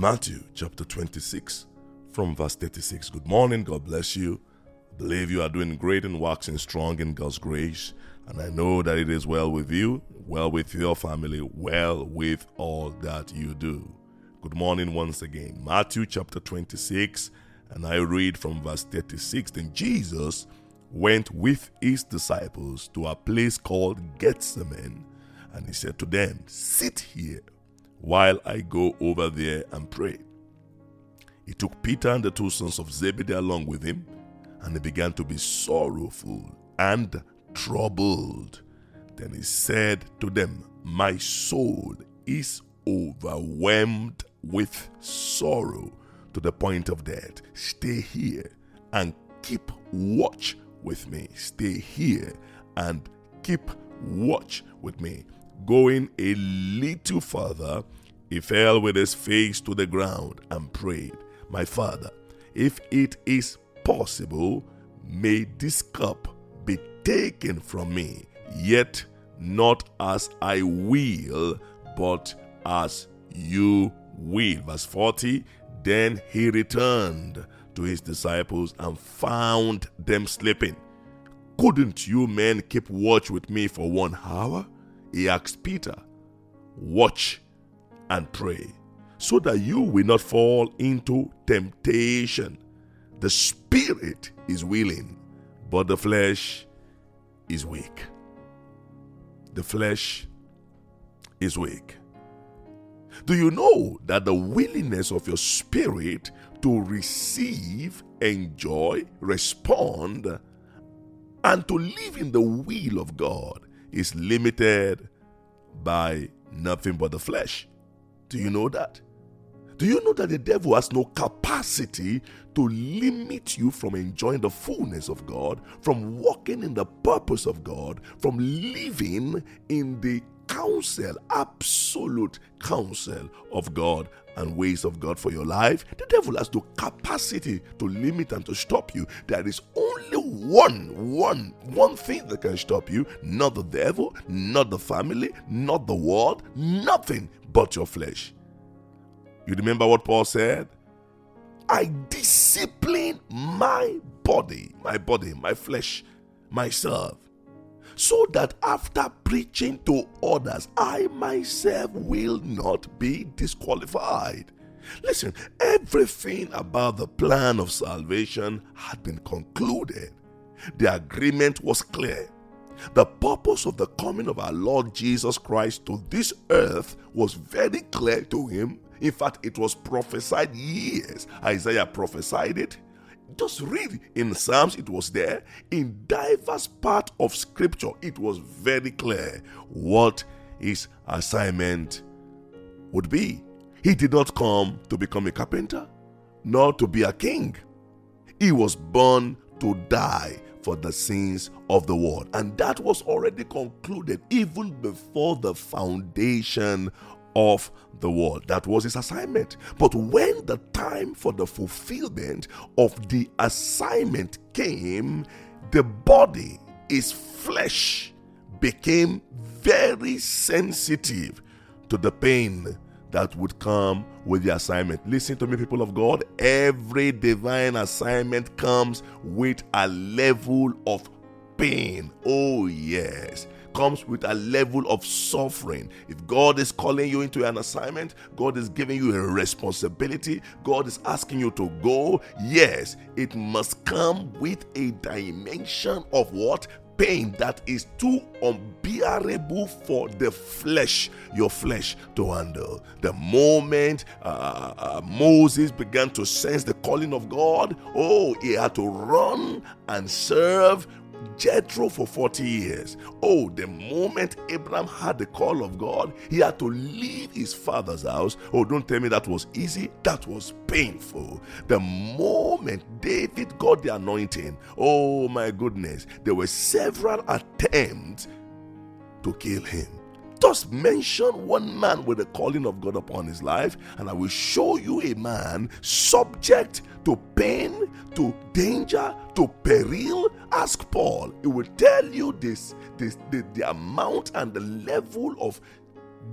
Matthew chapter 26 from verse 36. Good morning. God bless you. I believe you are doing great and waxing strong in God's grace. And I know that it is well with you, well with your family, well with all that you do. Good morning once again. Matthew chapter 26, and I read from verse 36. Then Jesus went with his disciples to a place called Gethsemane, and he said to them, Sit here while I go over there and pray. He took Peter and the two sons of Zebedee along with him, and he began to be sorrowful and troubled. Then he said to them, My soul is overwhelmed with sorrow to the point of death. Stay here and keep watch with me. Stay here and keep watch with me. Going a little further, he fell with his face to the ground and prayed, My father, if it is possible, may this cup be taken from me, yet not as I will, but as you will. Verse 40 Then he returned to his disciples and found them sleeping. Couldn't you men keep watch with me for one hour? He asked Peter. Watch and pray, so that you will not fall into temptation. The spirit is willing, but the flesh is weak. The flesh is weak. Do you know that the willingness of your spirit to receive, enjoy, respond, and to live in the will of God is limited by nothing but the flesh? Do you know that? Do you know that the devil has no capacity to limit you from enjoying the fullness of God, from walking in the purpose of God, from living in the counsel, absolute counsel of God and ways of God for your life? The devil has no capacity to limit and to stop you. There is only one, one, one thing that can stop you not the devil, not the family, not the world, nothing but your flesh. You remember what Paul said? I discipline my body, my body, my flesh, myself, so that after preaching to others, I myself will not be disqualified. Listen, everything about the plan of salvation had been concluded. The agreement was clear. The purpose of the coming of our Lord Jesus Christ to this earth was very clear to him in fact, it was prophesied years. Isaiah prophesied it. Just read in Psalms, it was there. In diverse part of scripture, it was very clear what his assignment would be. He did not come to become a carpenter, nor to be a king. He was born to die for the sins of the world. And that was already concluded even before the foundation of the world. That was his assignment. But when the time for the fulfillment of the assignment came, the body, his flesh, became very sensitive to the pain that would come with the assignment. Listen to me, people of God. Every divine assignment comes with a level of pain. Oh, yes comes with a level of suffering. If God is calling you into an assignment, God is giving you a responsibility, God is asking you to go, yes, it must come with a dimension of what? pain that is too unbearable for the flesh, your flesh, to handle. The moment uh, uh, Moses began to sense the calling of God, oh, he had to run and serve Jethro for 40 years. Oh, the moment Abraham had the call of God, he had to leave his father's house. Oh, don't tell me that was easy. That was painful. The moment David got the anointing, oh my goodness, there were several attempts to kill him. Just mention one man with the calling of God upon his life, and I will show you a man subject to pain, to danger, to peril. Ask Paul. He will tell you this, this the, the amount and the level of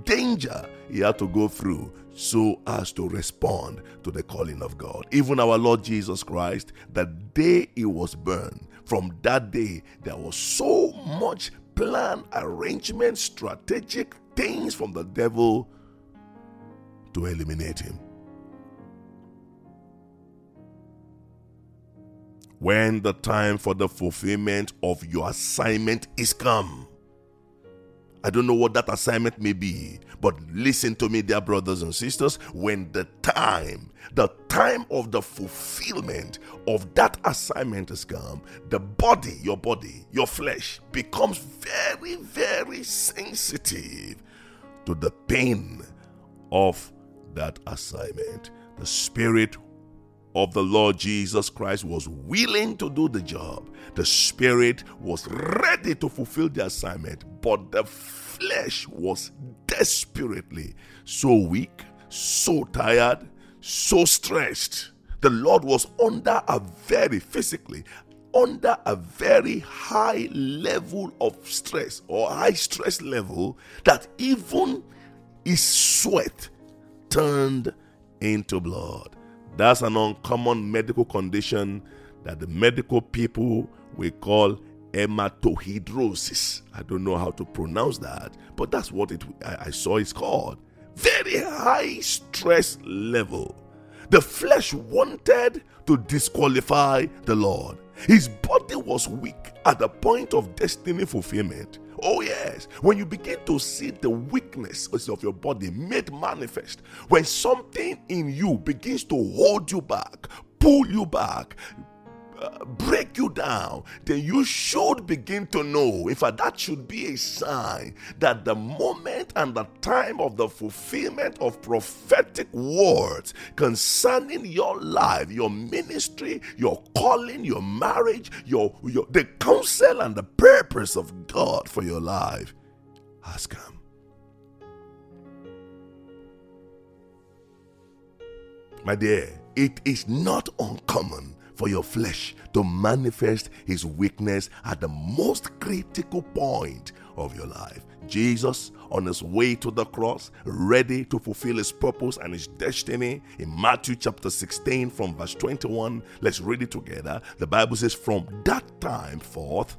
danger he had to go through so as to respond to the calling of God. Even our Lord Jesus Christ, the day he was burned, from that day, there was so much plan, arrangement, strategic things from the devil to eliminate him. When the time for the fulfillment of your assignment is come, I don't know what that assignment may be, but listen to me, dear brothers and sisters. When the time, the time of the fulfillment of that assignment has come, the body, your body, your flesh becomes very, very sensitive to the pain of that assignment. The spirit of the Lord Jesus Christ was willing to do the job. The Spirit was ready to fulfill the assignment, but the flesh was desperately so weak, so tired, so stressed. The Lord was under a very physically under a very high level of stress or high stress level that even his sweat turned into blood. That's an uncommon medical condition that the medical people will call hematohidrosis. I don't know how to pronounce that, but that's what it I, I saw it's called. Very high stress level. The flesh wanted to disqualify the Lord. His body was weak at the point of destiny fulfillment. Yes. When you begin to see the weakness of your body made manifest, when something in you begins to hold you back, pull you back, break you down, then you should begin to know. In fact, that should be a sign that the moment and the time of the fulfillment of prophetic words concerning your life, your ministry, your calling, your marriage, your, your the counsel and the purpose of God for your life has come. My dear, it is not uncommon for your flesh to manifest his weakness at the most critical point of your life. Jesus, on his way to the cross, ready to fulfill his purpose and his destiny, in Matthew chapter 16, from verse 21, let's read it together. The Bible says, From that time forth,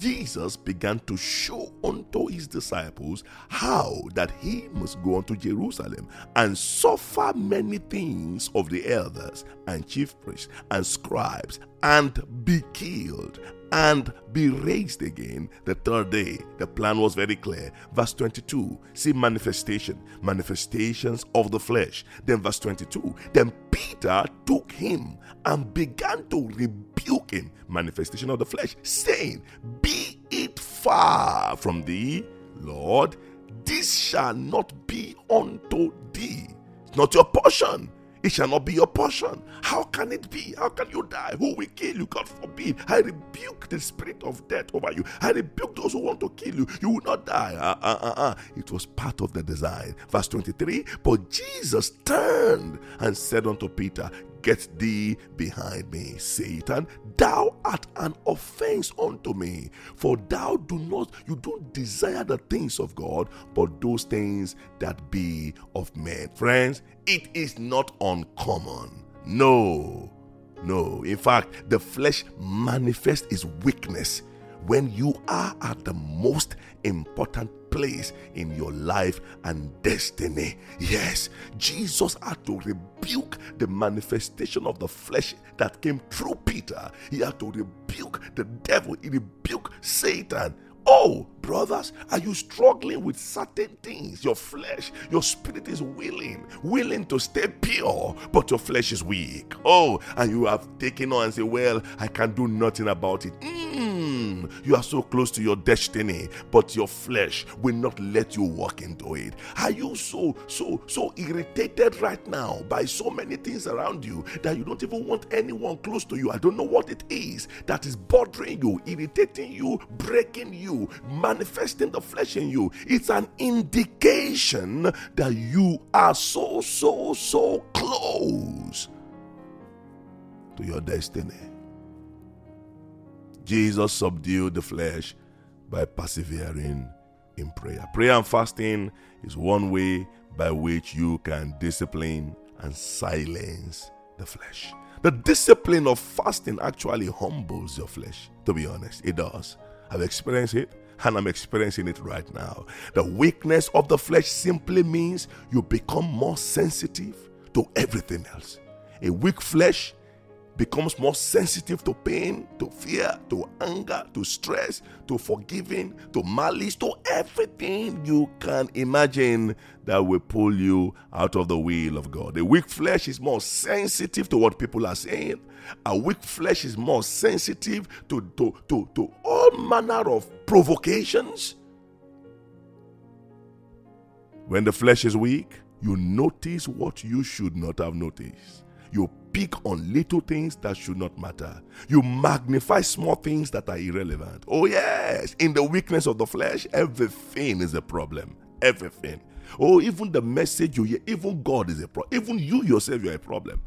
Jesus began to show unto his disciples how that he must go unto Jerusalem and suffer many things of the elders and chief priests and scribes and be killed and be raised again the third day. The plan was very clear. Verse 22, see manifestation, manifestations of the flesh. Then, verse 22, then Peter took him and began to rebuke him, manifestation of the flesh, saying, Be it far from thee, Lord, this shall not be unto thee. It's not your portion. It shall not be your portion. How can it be? How can you die? Who will kill you? God forbid. I rebuke the spirit of death over you. I rebuke those who want to kill you. You will not die. Uh, uh, uh. It was part of the design. Verse 23 But Jesus turned and said unto Peter, Get thee behind me, Satan. Thou art an offense unto me, for thou do not, you don't desire the things of God, but those things that be of men. Friends, it is not uncommon. No, no. In fact, the flesh manifests its weakness when you are at the most important place in your life and destiny. Yes, Jesus had to rebuke the manifestation of the flesh that came through Peter. He had to rebuke the devil, he rebuked Satan. Oh, brothers, are you struggling with certain things? Your flesh, your spirit is willing, willing to stay pure, but your flesh is weak. Oh, and you have taken on and say, Well, I can do nothing about it. Mm, you are so close to your destiny, but your flesh will not let you walk into it. Are you so, so, so irritated right now by so many things around you that you don't even want anyone close to you? I don't know what it is that is bothering you, irritating you, breaking you, manifesting the flesh in you. It's an indication that you are so, so, so close to your destiny. Jesus subdued the flesh by persevering in prayer. Prayer and fasting is one way by which you can discipline and silence the flesh. The discipline of fasting actually humbles your flesh, to be honest. It does. I've experienced it and I'm experiencing it right now. The weakness of the flesh simply means you become more sensitive to everything else. A weak flesh becomes more sensitive to pain, to fear, to anger, to stress, to forgiving, to malice, to everything you can imagine that will pull you out of the will of God. A weak flesh is more sensitive to what people are saying. A weak flesh is more sensitive to, to, to, to all manner of provocations. When the flesh is weak, you notice what you should not have noticed. You pick on little things that should not matter. You magnify small things that are irrelevant. Oh, yes, in the weakness of the flesh, everything is a problem. Everything. Oh, even the message you hear, even God is a problem. Even you yourself, you're a problem.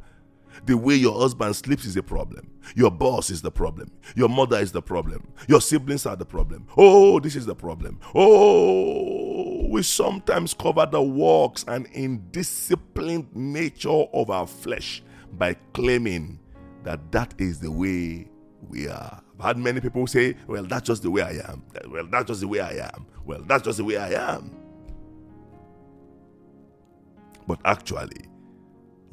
The way your husband sleeps is a problem. Your boss is the problem. Your mother is the problem. Your siblings are the problem. Oh, this is the problem. Oh, we sometimes cover the works and indisciplined nature of our flesh by claiming that that is the way we are. I've had many people say, well, that's just the way I am. Well, that's just the way I am. Well, that's just the way I am. But actually,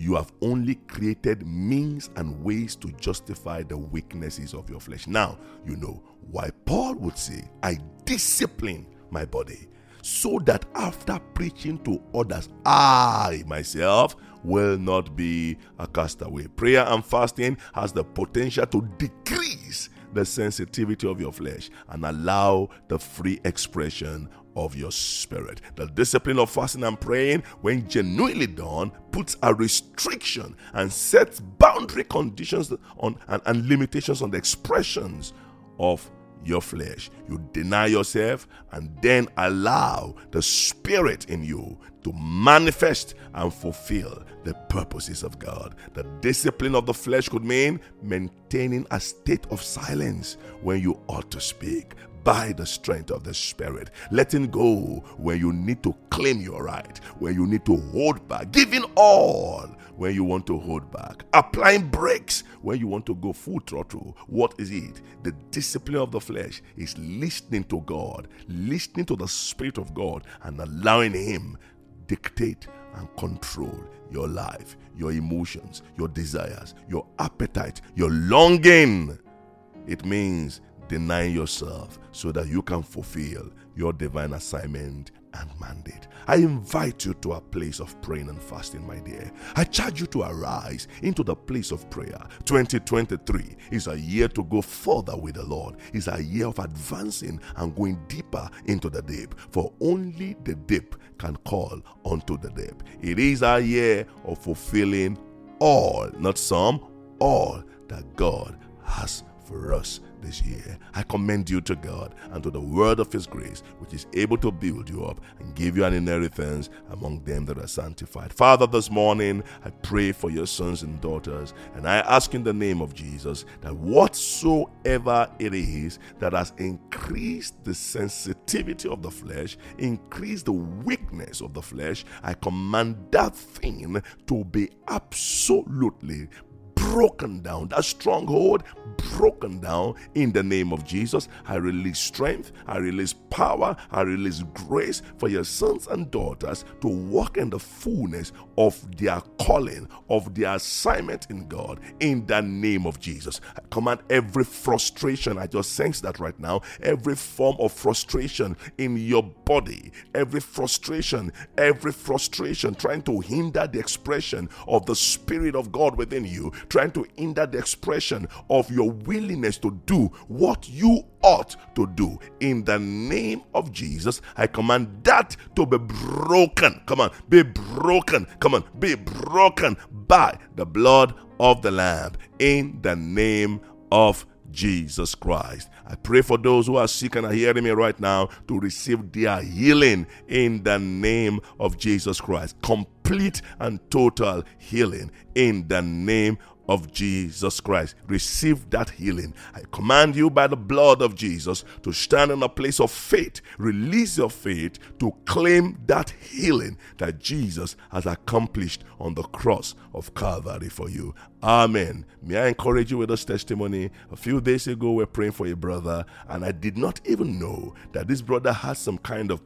you have only created means and ways to justify the weaknesses of your flesh. Now, you know why Paul would say, I discipline my body so that after preaching to others, I myself will not be a castaway. Prayer and fasting has the potential to decrease the sensitivity of your flesh and allow the free expression of your spirit. The discipline of fasting and praying, when genuinely done, puts a restriction and sets boundary conditions on and, and limitations on the expressions of your flesh. You deny yourself and then allow the Spirit in you to manifest and fulfill the purposes of God. The discipline of the flesh could mean maintaining a state of silence when you ought to speak, by the strength of the Spirit. Letting go where you need to claim your right, where you need to hold back, giving all when you want to hold back, applying brakes when you want to go full throttle. What is it? The discipline of the flesh is listening to God, listening to the Spirit of God, and allowing Him dictate and control your life, your emotions, your desires, your appetite, your longing. It means denying yourself so that you can fulfill your divine assignment and mandate. I invite you to a place of praying and fasting, my dear. I charge you to arise into the place of prayer. 2023 is a year to go further with the Lord. It's a year of advancing and going deeper into the deep. For only the deep can call unto the deep. It is a year of fulfilling all, not some, all that God has for us this year. I commend you to God and to the word of His grace, which is able to build you up and give you an inheritance among them that are sanctified. Father, this morning I pray for your sons and daughters, and I ask in the name of Jesus that whatsoever it is that has increased the sensitivity of the flesh, increased the weakness of the flesh, I command that thing to be absolutely broken down. That stronghold broken down in the name of Jesus. I release strength, I release power, I release grace for your sons and daughters to walk in the fullness of their calling, of their assignment in God in the name of Jesus. I command every frustration, I just sense that right now, every form of frustration in your body, every frustration, every frustration trying to hinder the expression of the Spirit of God within you, trying to hinder the expression of your willingness to do what you ought to do. In the name of Jesus, I command that to be broken. Come on, be broken. Come on, be broken by the blood of the Lamb. In the name of Jesus Christ. I pray for those who are sick and are hearing me right now to receive their healing in the name of Jesus Christ. Complete and total healing in the name of Jesus Christ. Receive that healing. I command you by the blood of Jesus to stand in a place of faith. Release your faith to claim that healing that Jesus has accomplished on the cross of Calvary for you. Amen. May I encourage you with this testimony? A few days ago, we are praying for a brother, and I did not even know that this brother had some kind of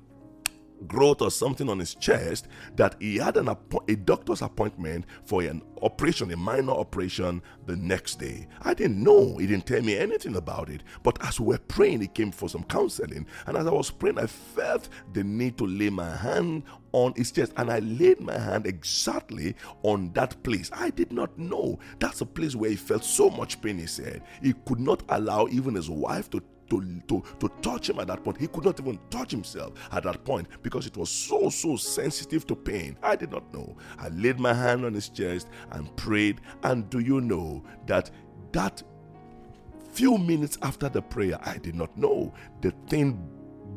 growth or something on his chest that he had an a doctor's appointment for an operation, a minor operation, the next day. I didn't know. He didn't tell me anything about it. But as we were praying, he came for some counseling. And as I was praying, I felt the need to lay my hand on his chest. And I laid my hand exactly on that place. I did not know. That's a place where he felt so much pain, he said. He could not allow even his wife to to, to, to touch him at that point. He could not even touch himself at that point because it was so, so sensitive to pain. I did not know. I laid my hand on his chest and prayed. And do you know that that few minutes after the prayer, I did not know the thing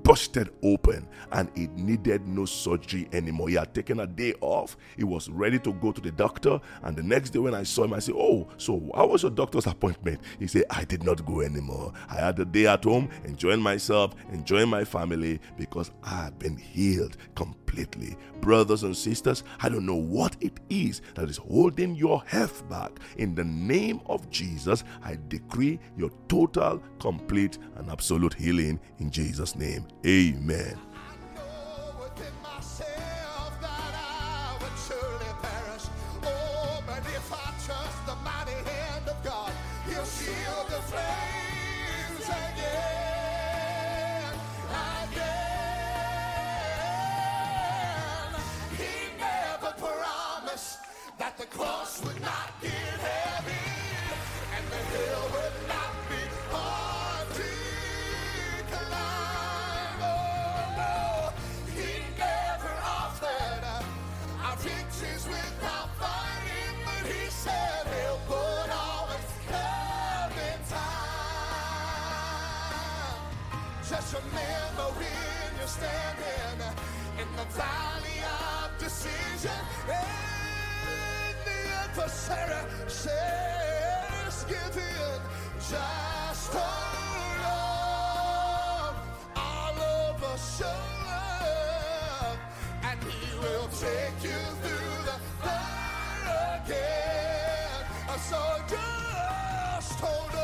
busted open and it needed no surgery anymore. He had taken a day off. He was ready to go to the doctor. And the next day, when I saw him, I said, Oh, so how was your doctor's appointment? He said, I did not go anymore. I had a day at home, enjoying myself, enjoying my family because I have been healed completely. Brothers and sisters, I don't know what it is that is holding your health back. In the name of Jesus, I decree your total, complete, and absolute healing in Jesus' name. Amen. Adversary says, give in. Just hold on all over show up and he will take you through the fire again. So just hold on.